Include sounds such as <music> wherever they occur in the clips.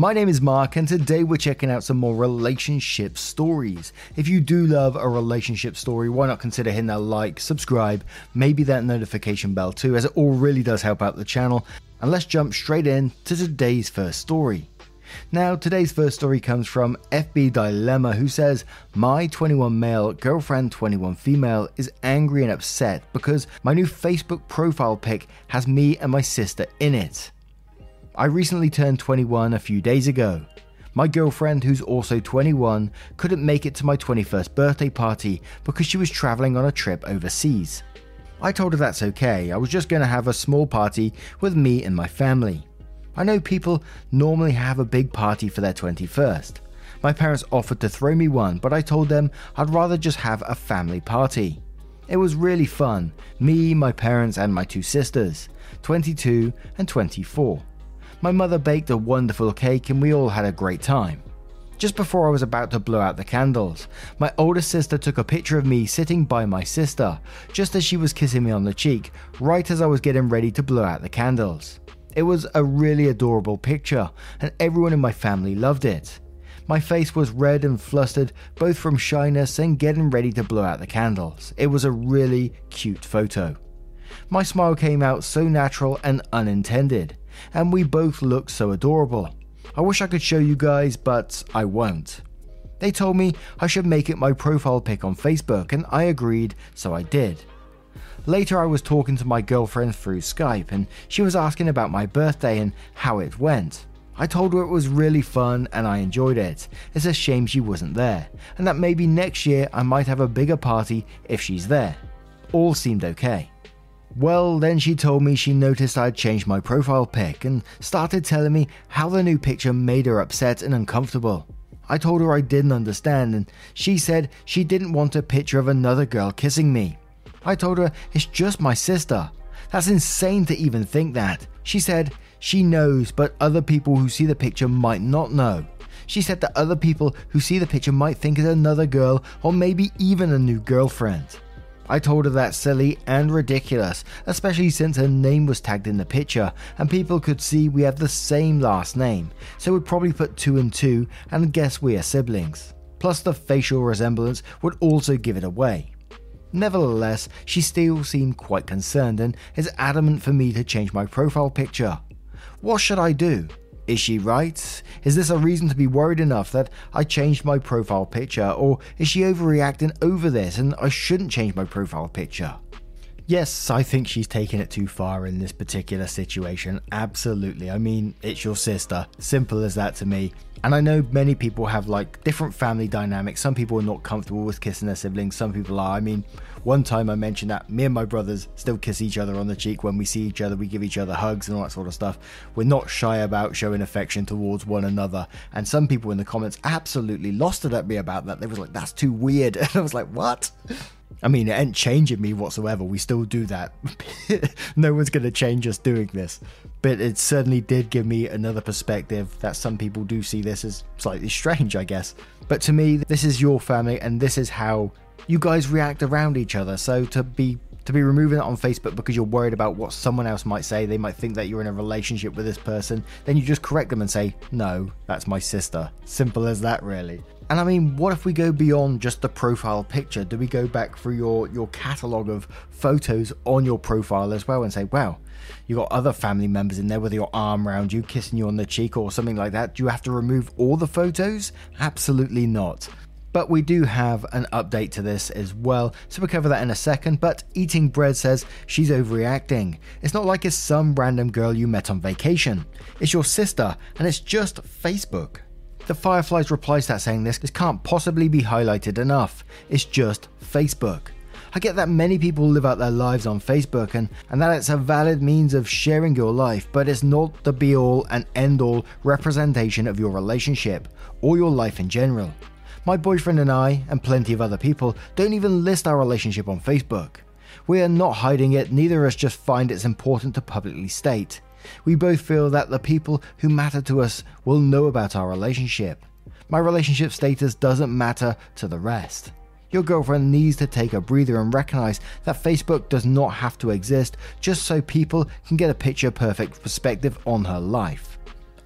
My name is Mark, and today we're checking out some more relationship stories. If you do love a relationship story, why not consider hitting that like, subscribe, maybe that notification bell too, as it all really does help out the channel. And let's jump straight in to today's first story. Now, today's first story comes from FB Dilemma, who says, My 21 male, girlfriend 21 female, is angry and upset because my new Facebook profile pic has me and my sister in it. I recently turned 21 a few days ago. My girlfriend, who's also 21, couldn't make it to my 21st birthday party because she was traveling on a trip overseas. I told her that's okay, I was just going to have a small party with me and my family. I know people normally have a big party for their 21st. My parents offered to throw me one, but I told them I'd rather just have a family party. It was really fun me, my parents, and my two sisters, 22 and 24. My mother baked a wonderful cake and we all had a great time. Just before I was about to blow out the candles, my older sister took a picture of me sitting by my sister, just as she was kissing me on the cheek, right as I was getting ready to blow out the candles. It was a really adorable picture, and everyone in my family loved it. My face was red and flustered, both from shyness and getting ready to blow out the candles. It was a really cute photo. My smile came out so natural and unintended and we both looked so adorable. I wish I could show you guys, but I won't. They told me I should make it my profile pic on Facebook, and I agreed, so I did. Later, I was talking to my girlfriend through Skype, and she was asking about my birthday and how it went. I told her it was really fun and I enjoyed it. It's a shame she wasn't there, and that maybe next year I might have a bigger party if she's there. All seemed okay. Well, then she told me she noticed I'd changed my profile pic and started telling me how the new picture made her upset and uncomfortable. I told her I didn't understand, and she said she didn't want a picture of another girl kissing me. I told her it's just my sister. That's insane to even think that. She said she knows, but other people who see the picture might not know. She said that other people who see the picture might think it's another girl or maybe even a new girlfriend. I told her that's silly and ridiculous, especially since her name was tagged in the picture and people could see we have the same last name, so we'd probably put two and two and guess we are siblings. Plus, the facial resemblance would also give it away. Nevertheless, she still seemed quite concerned and is adamant for me to change my profile picture. What should I do? Is she right? Is this a reason to be worried enough that I changed my profile picture, or is she overreacting over this and I shouldn't change my profile picture? Yes, I think she's taken it too far in this particular situation. Absolutely. I mean, it's your sister. Simple as that to me. And I know many people have like different family dynamics. Some people are not comfortable with kissing their siblings, some people are. I mean, one time I mentioned that me and my brothers still kiss each other on the cheek when we see each other, we give each other hugs and all that sort of stuff. We're not shy about showing affection towards one another. And some people in the comments absolutely lost it at me about that. They was like, that's too weird. <laughs> And I was like, what? I mean, it ain't changing me whatsoever. We still do that. <laughs> no one's going to change us doing this. But it certainly did give me another perspective that some people do see this as slightly strange, I guess. But to me, this is your family and this is how you guys react around each other. So to be to be removing it on Facebook because you're worried about what someone else might say, they might think that you're in a relationship with this person, then you just correct them and say, "No, that's my sister." Simple as that, really. And I mean, what if we go beyond just the profile picture? Do we go back through your your catalog of photos on your profile as well and say, "Wow, you got other family members in there with your arm around you, kissing you on the cheek or something like that. Do you have to remove all the photos? Absolutely not. But we do have an update to this as well, so we'll cover that in a second. But Eating Bread says she's overreacting. It's not like it's some random girl you met on vacation, it's your sister, and it's just Facebook. The Fireflies replies that saying this, this can't possibly be highlighted enough. It's just Facebook. I get that many people live out their lives on Facebook and, and that it's a valid means of sharing your life, but it's not the be all and end all representation of your relationship or your life in general. My boyfriend and I, and plenty of other people, don't even list our relationship on Facebook. We are not hiding it, neither of us just find it's important to publicly state. We both feel that the people who matter to us will know about our relationship. My relationship status doesn't matter to the rest. Your girlfriend needs to take a breather and recognize that Facebook does not have to exist just so people can get a picture perfect perspective on her life.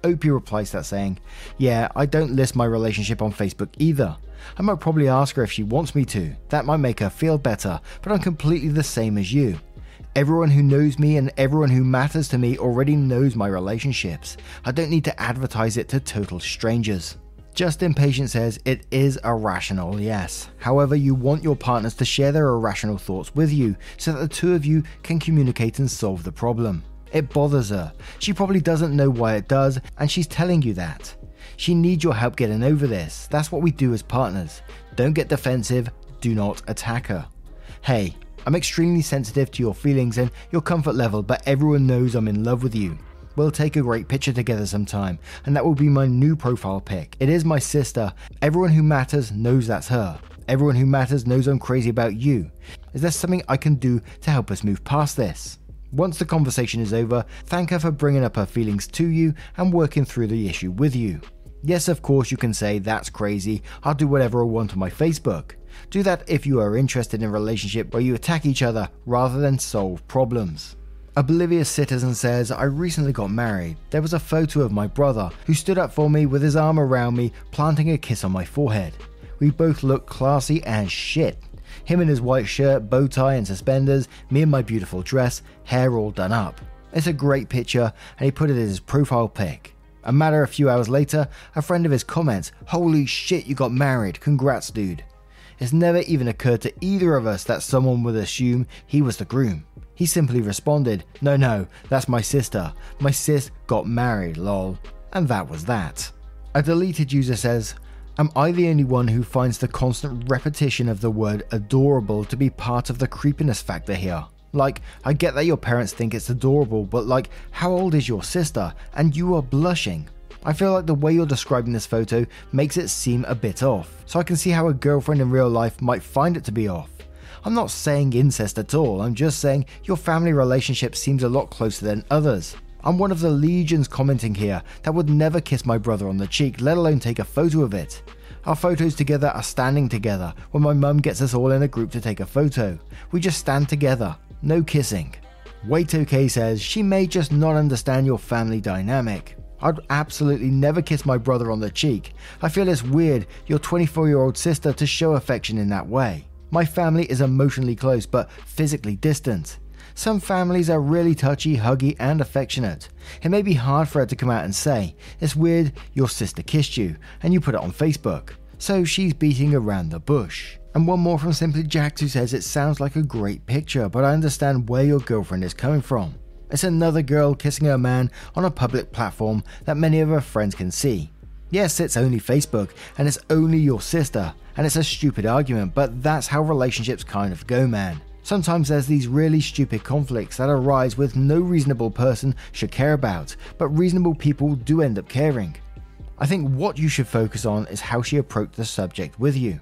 OP replies that saying, Yeah, I don't list my relationship on Facebook either. I might probably ask her if she wants me to. That might make her feel better, but I'm completely the same as you. Everyone who knows me and everyone who matters to me already knows my relationships. I don't need to advertise it to total strangers. Just Impatient says it is irrational, yes. However, you want your partners to share their irrational thoughts with you so that the two of you can communicate and solve the problem. It bothers her. She probably doesn't know why it does, and she's telling you that. She needs your help getting over this. That's what we do as partners. Don't get defensive, do not attack her. Hey, I'm extremely sensitive to your feelings and your comfort level, but everyone knows I'm in love with you. We'll take a great picture together sometime, and that will be my new profile pic. It is my sister. Everyone who matters knows that's her. Everyone who matters knows I'm crazy about you. Is there something I can do to help us move past this? Once the conversation is over, thank her for bringing up her feelings to you and working through the issue with you. Yes, of course, you can say, that's crazy, I'll do whatever I want on my Facebook. Do that if you are interested in a relationship where you attack each other rather than solve problems. Oblivious Citizen says, I recently got married. There was a photo of my brother, who stood up for me with his arm around me, planting a kiss on my forehead. We both looked classy as shit. Him in his white shirt, bow tie, and suspenders, me in my beautiful dress, hair all done up. It's a great picture, and he put it as his profile pic. A matter a few hours later, a friend of his comments, Holy shit, you got married, congrats, dude. It's never even occurred to either of us that someone would assume he was the groom. He simply responded, No, no, that's my sister. My sis got married, lol. And that was that. A deleted user says, Am I the only one who finds the constant repetition of the word adorable to be part of the creepiness factor here? Like, I get that your parents think it's adorable, but like, how old is your sister? And you are blushing. I feel like the way you're describing this photo makes it seem a bit off, so I can see how a girlfriend in real life might find it to be off. I'm not saying incest at all, I'm just saying your family relationship seems a lot closer than others. I'm one of the legions commenting here that would never kiss my brother on the cheek, let alone take a photo of it. Our photos together are standing together when my mum gets us all in a group to take a photo. We just stand together, no kissing. Wait OK says she may just not understand your family dynamic. I'd absolutely never kiss my brother on the cheek. I feel it's weird, your 24 year old sister, to show affection in that way. My family is emotionally close but physically distant. Some families are really touchy, huggy, and affectionate. It may be hard for her to come out and say, It's weird, your sister kissed you, and you put it on Facebook. So she's beating around the bush. And one more from Simply Jax who says, It sounds like a great picture, but I understand where your girlfriend is coming from. It's another girl kissing her man on a public platform that many of her friends can see. Yes, it's only Facebook, and it's only your sister, and it's a stupid argument, but that's how relationships kind of go, man. Sometimes there's these really stupid conflicts that arise with no reasonable person should care about, but reasonable people do end up caring. I think what you should focus on is how she approached the subject with you.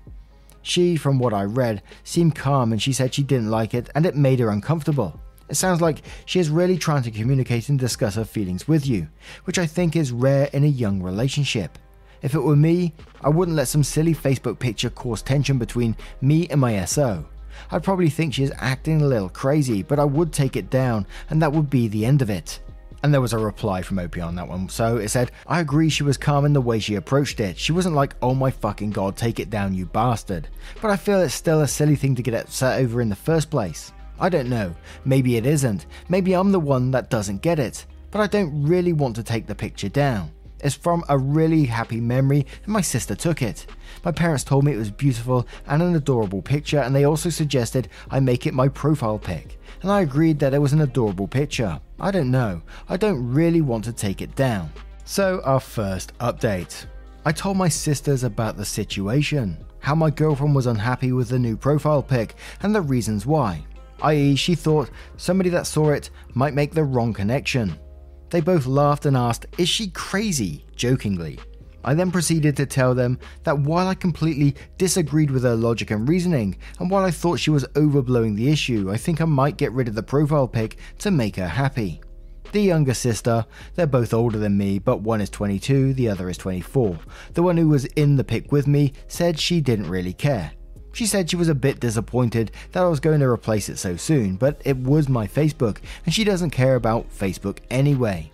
She, from what I read, seemed calm and she said she didn't like it and it made her uncomfortable. It sounds like she is really trying to communicate and discuss her feelings with you, which I think is rare in a young relationship. If it were me, I wouldn't let some silly Facebook picture cause tension between me and my SO. I'd probably think she is acting a little crazy, but I would take it down, and that would be the end of it. And there was a reply from OP on that one. So it said, I agree she was calm in the way she approached it. She wasn't like, oh my fucking god, take it down, you bastard. But I feel it's still a silly thing to get upset over in the first place. I don't know. Maybe it isn't. Maybe I'm the one that doesn't get it. But I don't really want to take the picture down. It's from a really happy memory, and my sister took it. My parents told me it was beautiful and an adorable picture, and they also suggested I make it my profile pic. And I agreed that it was an adorable picture. I don't know, I don't really want to take it down. So, our first update. I told my sisters about the situation, how my girlfriend was unhappy with the new profile pic, and the reasons why, i.e., she thought somebody that saw it might make the wrong connection. They both laughed and asked, Is she crazy? jokingly. I then proceeded to tell them that while I completely disagreed with her logic and reasoning, and while I thought she was overblowing the issue, I think I might get rid of the profile pic to make her happy. The younger sister, they're both older than me, but one is 22, the other is 24. The one who was in the pic with me said she didn't really care. She said she was a bit disappointed that I was going to replace it so soon, but it was my Facebook, and she doesn't care about Facebook anyway.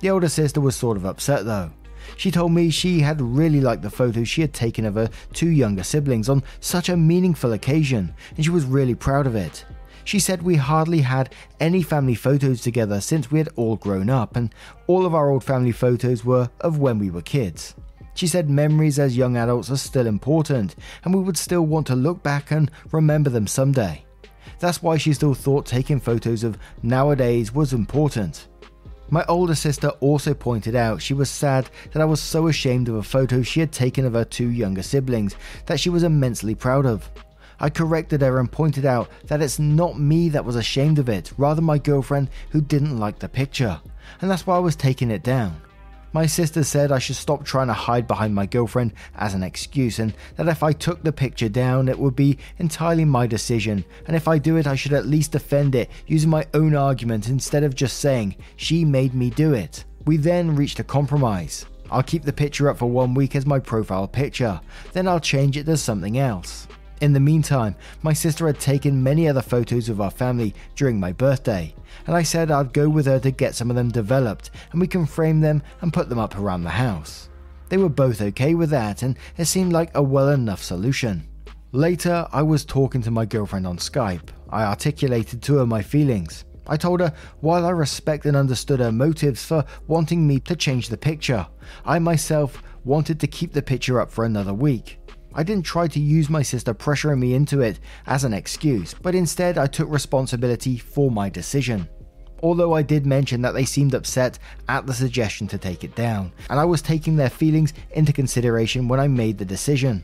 The older sister was sort of upset though. She told me she had really liked the photos she had taken of her two younger siblings on such a meaningful occasion, and she was really proud of it. She said we hardly had any family photos together since we had all grown up, and all of our old family photos were of when we were kids. She said memories as young adults are still important, and we would still want to look back and remember them someday. That's why she still thought taking photos of nowadays was important. My older sister also pointed out she was sad that I was so ashamed of a photo she had taken of her two younger siblings that she was immensely proud of. I corrected her and pointed out that it's not me that was ashamed of it, rather my girlfriend who didn't like the picture, and that's why I was taking it down. My sister said I should stop trying to hide behind my girlfriend as an excuse, and that if I took the picture down, it would be entirely my decision, and if I do it, I should at least defend it using my own argument instead of just saying, she made me do it. We then reached a compromise. I'll keep the picture up for one week as my profile picture, then I'll change it to something else. In the meantime, my sister had taken many other photos of our family during my birthday, and I said I'd go with her to get some of them developed and we can frame them and put them up around the house. They were both okay with that, and it seemed like a well enough solution. Later, I was talking to my girlfriend on Skype. I articulated to her my feelings. I told her while I respect and understood her motives for wanting me to change the picture, I myself wanted to keep the picture up for another week. I didn't try to use my sister pressuring me into it as an excuse, but instead I took responsibility for my decision. Although I did mention that they seemed upset at the suggestion to take it down, and I was taking their feelings into consideration when I made the decision.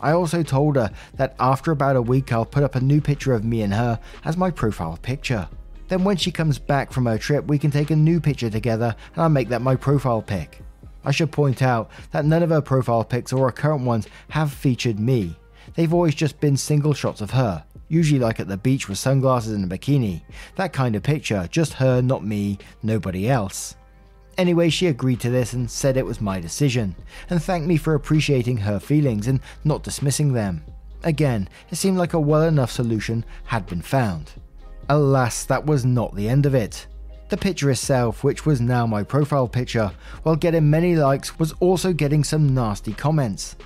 I also told her that after about a week I'll put up a new picture of me and her as my profile picture. Then when she comes back from her trip, we can take a new picture together and I'll make that my profile pic. I should point out that none of her profile pics or her current ones have featured me. They've always just been single shots of her, usually like at the beach with sunglasses and a bikini. That kind of picture, just her, not me, nobody else. Anyway, she agreed to this and said it was my decision, and thanked me for appreciating her feelings and not dismissing them. Again, it seemed like a well enough solution had been found. Alas, that was not the end of it. The picture itself, which was now my profile picture, while getting many likes, was also getting some nasty comments.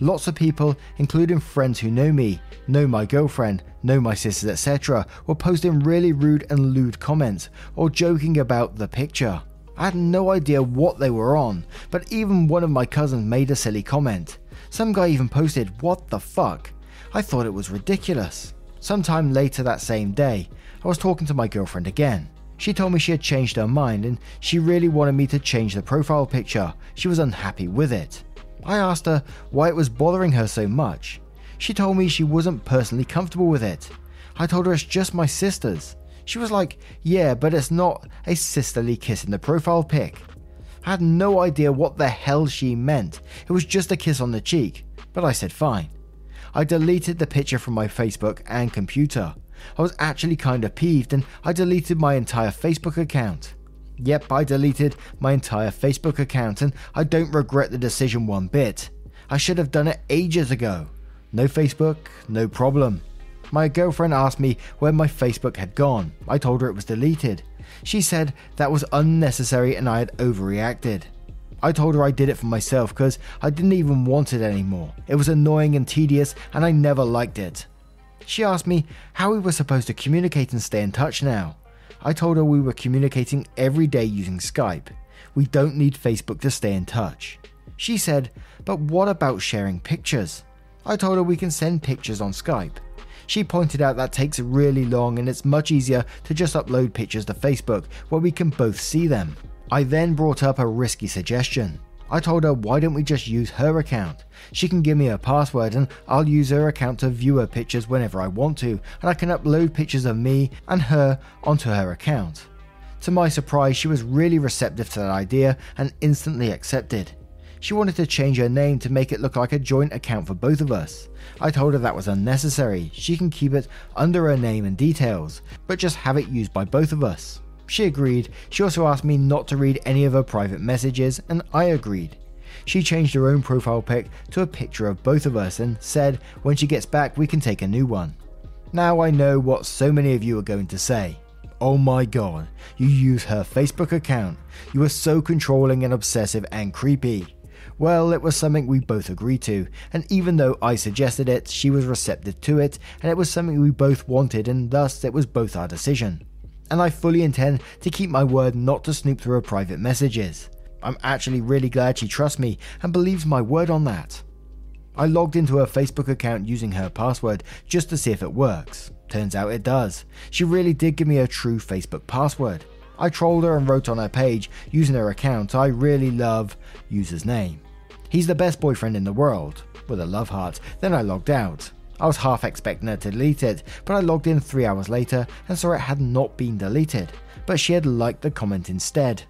Lots of people, including friends who know me, know my girlfriend, know my sisters, etc., were posting really rude and lewd comments or joking about the picture. I had no idea what they were on, but even one of my cousins made a silly comment. Some guy even posted, What the fuck? I thought it was ridiculous. Sometime later that same day, I was talking to my girlfriend again. She told me she had changed her mind and she really wanted me to change the profile picture. She was unhappy with it. I asked her why it was bothering her so much. She told me she wasn't personally comfortable with it. I told her it's just my sister's. She was like, Yeah, but it's not a sisterly kiss in the profile pic. I had no idea what the hell she meant. It was just a kiss on the cheek, but I said fine. I deleted the picture from my Facebook and computer. I was actually kind of peeved and I deleted my entire Facebook account. Yep, I deleted my entire Facebook account and I don't regret the decision one bit. I should have done it ages ago. No Facebook, no problem. My girlfriend asked me where my Facebook had gone. I told her it was deleted. She said that was unnecessary and I had overreacted. I told her I did it for myself because I didn't even want it anymore. It was annoying and tedious and I never liked it. She asked me how we were supposed to communicate and stay in touch now. I told her we were communicating every day using Skype. We don't need Facebook to stay in touch. She said, But what about sharing pictures? I told her we can send pictures on Skype. She pointed out that takes really long and it's much easier to just upload pictures to Facebook where we can both see them. I then brought up a risky suggestion. I told her, why don't we just use her account? She can give me her password and I'll use her account to view her pictures whenever I want to, and I can upload pictures of me and her onto her account. To my surprise, she was really receptive to that idea and instantly accepted. She wanted to change her name to make it look like a joint account for both of us. I told her that was unnecessary, she can keep it under her name and details, but just have it used by both of us. She agreed. She also asked me not to read any of her private messages, and I agreed. She changed her own profile pic to a picture of both of us and said when she gets back we can take a new one. Now I know what so many of you are going to say. Oh my god, you use her Facebook account. You are so controlling and obsessive and creepy. Well, it was something we both agreed to, and even though I suggested it, she was receptive to it, and it was something we both wanted, and thus it was both our decision and I fully intend to keep my word not to snoop through her private messages. I'm actually really glad she trusts me and believes my word on that. I logged into her Facebook account using her password just to see if it works. Turns out it does. She really did give me a true Facebook password. I trolled her and wrote on her page using her account, I really love user's name. He's the best boyfriend in the world, with a love heart. Then I logged out. I was half expecting her to delete it, but I logged in three hours later and saw it had not been deleted, but she had liked the comment instead.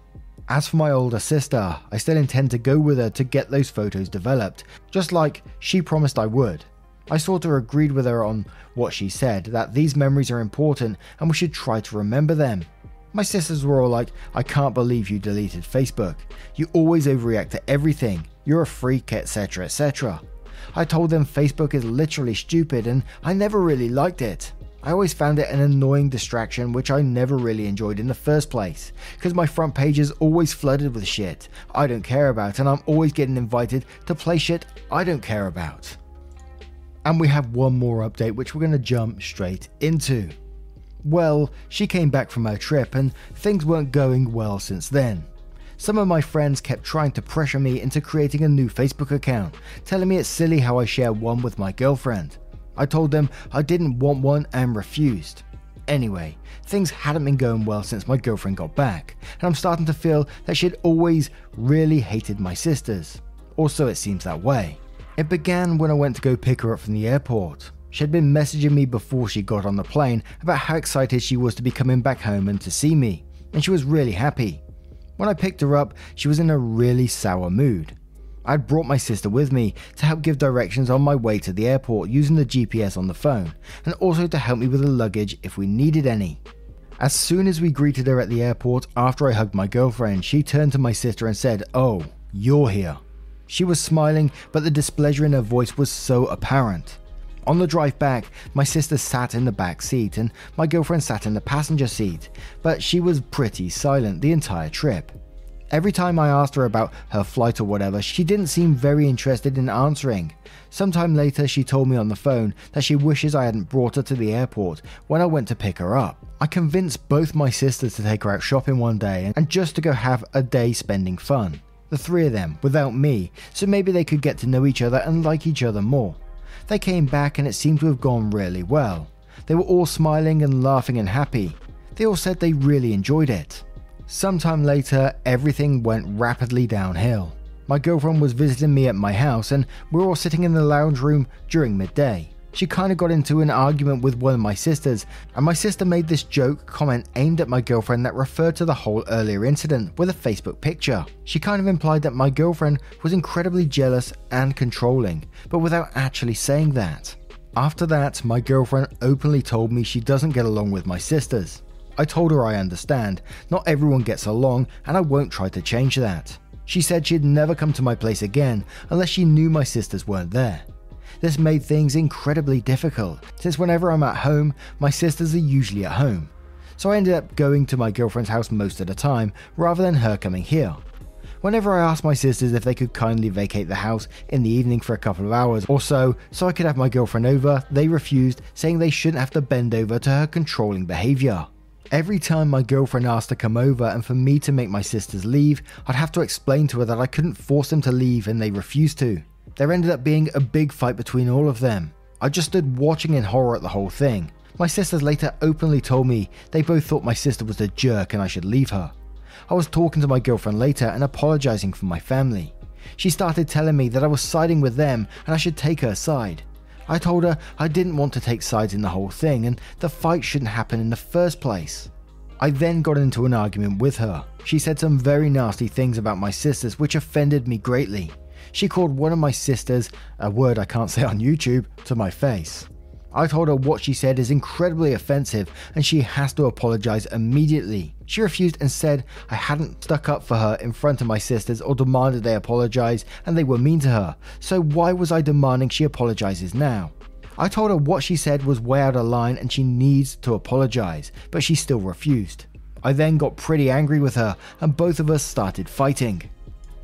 As for my older sister, I still intend to go with her to get those photos developed, just like she promised I would. I sort of agreed with her on what she said that these memories are important and we should try to remember them. My sisters were all like, I can't believe you deleted Facebook. You always overreact to everything. You're a freak, etc., etc. I told them Facebook is literally stupid and I never really liked it. I always found it an annoying distraction which I never really enjoyed in the first place, because my front page is always flooded with shit I don't care about, and I'm always getting invited to play shit I don't care about. And we have one more update which we're going to jump straight into. Well, she came back from her trip and things weren't going well since then. Some of my friends kept trying to pressure me into creating a new Facebook account, telling me it's silly how I share one with my girlfriend. I told them I didn't want one and refused. Anyway, things hadn't been going well since my girlfriend got back, and I'm starting to feel that she'd always really hated my sisters. Also, it seems that way. It began when I went to go pick her up from the airport. She had been messaging me before she got on the plane about how excited she was to be coming back home and to see me, and she was really happy. When I picked her up, she was in a really sour mood. I'd brought my sister with me to help give directions on my way to the airport using the GPS on the phone, and also to help me with the luggage if we needed any. As soon as we greeted her at the airport after I hugged my girlfriend, she turned to my sister and said, Oh, you're here. She was smiling, but the displeasure in her voice was so apparent. On the drive back, my sister sat in the back seat and my girlfriend sat in the passenger seat, but she was pretty silent the entire trip. Every time I asked her about her flight or whatever, she didn't seem very interested in answering. Sometime later, she told me on the phone that she wishes I hadn't brought her to the airport when I went to pick her up. I convinced both my sisters to take her out shopping one day and just to go have a day spending fun. The three of them, without me, so maybe they could get to know each other and like each other more. They came back and it seemed to have gone really well. They were all smiling and laughing and happy. They all said they really enjoyed it. Sometime later, everything went rapidly downhill. My girlfriend was visiting me at my house and we were all sitting in the lounge room during midday she kind of got into an argument with one of my sisters, and my sister made this joke comment aimed at my girlfriend that referred to the whole earlier incident with a Facebook picture. She kind of implied that my girlfriend was incredibly jealous and controlling, but without actually saying that. After that, my girlfriend openly told me she doesn't get along with my sisters. I told her I understand, not everyone gets along, and I won't try to change that. She said she'd never come to my place again unless she knew my sisters weren't there. This made things incredibly difficult, since whenever I'm at home, my sisters are usually at home. So I ended up going to my girlfriend's house most of the time, rather than her coming here. Whenever I asked my sisters if they could kindly vacate the house in the evening for a couple of hours or so, so I could have my girlfriend over, they refused, saying they shouldn't have to bend over to her controlling behaviour. Every time my girlfriend asked to come over and for me to make my sisters leave, I'd have to explain to her that I couldn't force them to leave and they refused to. There ended up being a big fight between all of them. I just stood watching in horror at the whole thing. My sisters later openly told me they both thought my sister was a jerk and I should leave her. I was talking to my girlfriend later and apologizing for my family. She started telling me that I was siding with them and I should take her side. I told her I didn't want to take sides in the whole thing and the fight shouldn't happen in the first place. I then got into an argument with her. She said some very nasty things about my sisters, which offended me greatly. She called one of my sisters, a word I can't say on YouTube, to my face. I told her what she said is incredibly offensive and she has to apologize immediately. She refused and said I hadn't stuck up for her in front of my sisters or demanded they apologize and they were mean to her, so why was I demanding she apologizes now? I told her what she said was way out of line and she needs to apologize, but she still refused. I then got pretty angry with her and both of us started fighting.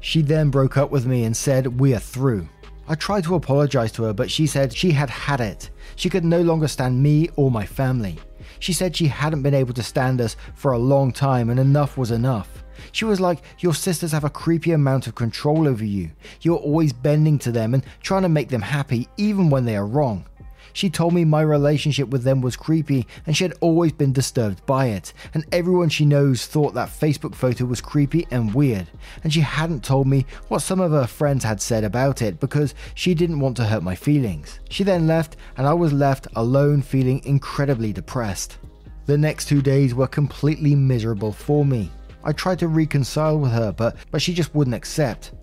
She then broke up with me and said we are through. I tried to apologize to her, but she said she had had it. She could no longer stand me or my family. She said she hadn't been able to stand us for a long time and enough was enough. She was like, Your sisters have a creepy amount of control over you. You're always bending to them and trying to make them happy, even when they are wrong. She told me my relationship with them was creepy and she had always been disturbed by it, and everyone she knows thought that Facebook photo was creepy and weird, and she hadn't told me what some of her friends had said about it because she didn't want to hurt my feelings. She then left, and I was left alone feeling incredibly depressed. The next two days were completely miserable for me. I tried to reconcile with her, but, but she just wouldn't accept.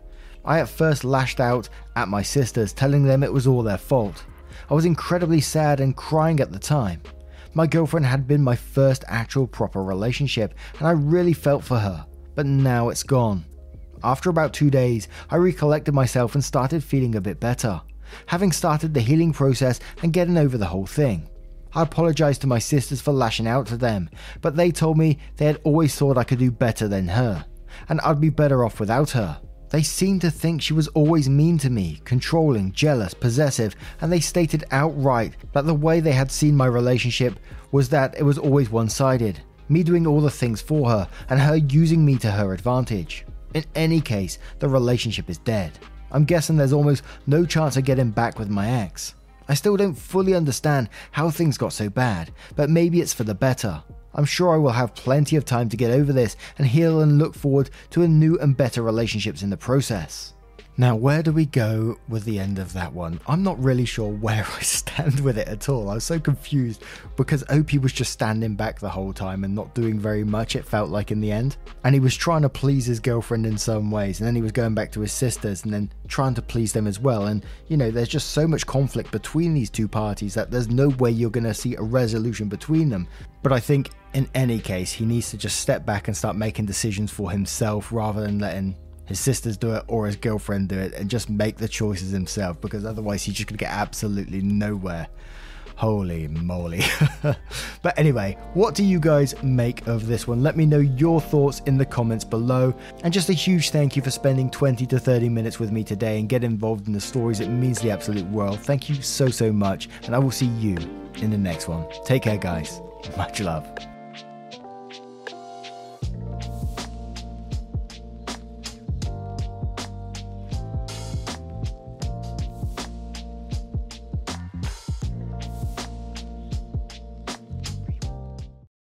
I at first lashed out at my sisters, telling them it was all their fault. I was incredibly sad and crying at the time. My girlfriend had been my first actual proper relationship, and I really felt for her, but now it's gone. After about two days, I recollected myself and started feeling a bit better, having started the healing process and getting over the whole thing. I apologized to my sisters for lashing out to them, but they told me they had always thought I could do better than her, and I'd be better off without her. They seemed to think she was always mean to me, controlling, jealous, possessive, and they stated outright that the way they had seen my relationship was that it was always one sided, me doing all the things for her and her using me to her advantage. In any case, the relationship is dead. I'm guessing there's almost no chance of getting back with my ex. I still don't fully understand how things got so bad, but maybe it's for the better. I'm sure I will have plenty of time to get over this and heal and look forward to a new and better relationships in the process. Now, where do we go with the end of that one? I'm not really sure where <laughs> I stand with it at all. I was so confused because OP was just standing back the whole time and not doing very much, it felt like in the end. And he was trying to please his girlfriend in some ways, and then he was going back to his sisters and then trying to please them as well. And, you know, there's just so much conflict between these two parties that there's no way you're going to see a resolution between them. But I think in any case, he needs to just step back and start making decisions for himself rather than letting his sisters do it or his girlfriend do it and just make the choices himself because otherwise he's just going to get absolutely nowhere. Holy moly. <laughs> but anyway, what do you guys make of this one? Let me know your thoughts in the comments below. And just a huge thank you for spending 20 to 30 minutes with me today and get involved in the stories. It means the absolute world. Thank you so, so much. And I will see you in the next one. Take care, guys. Much love.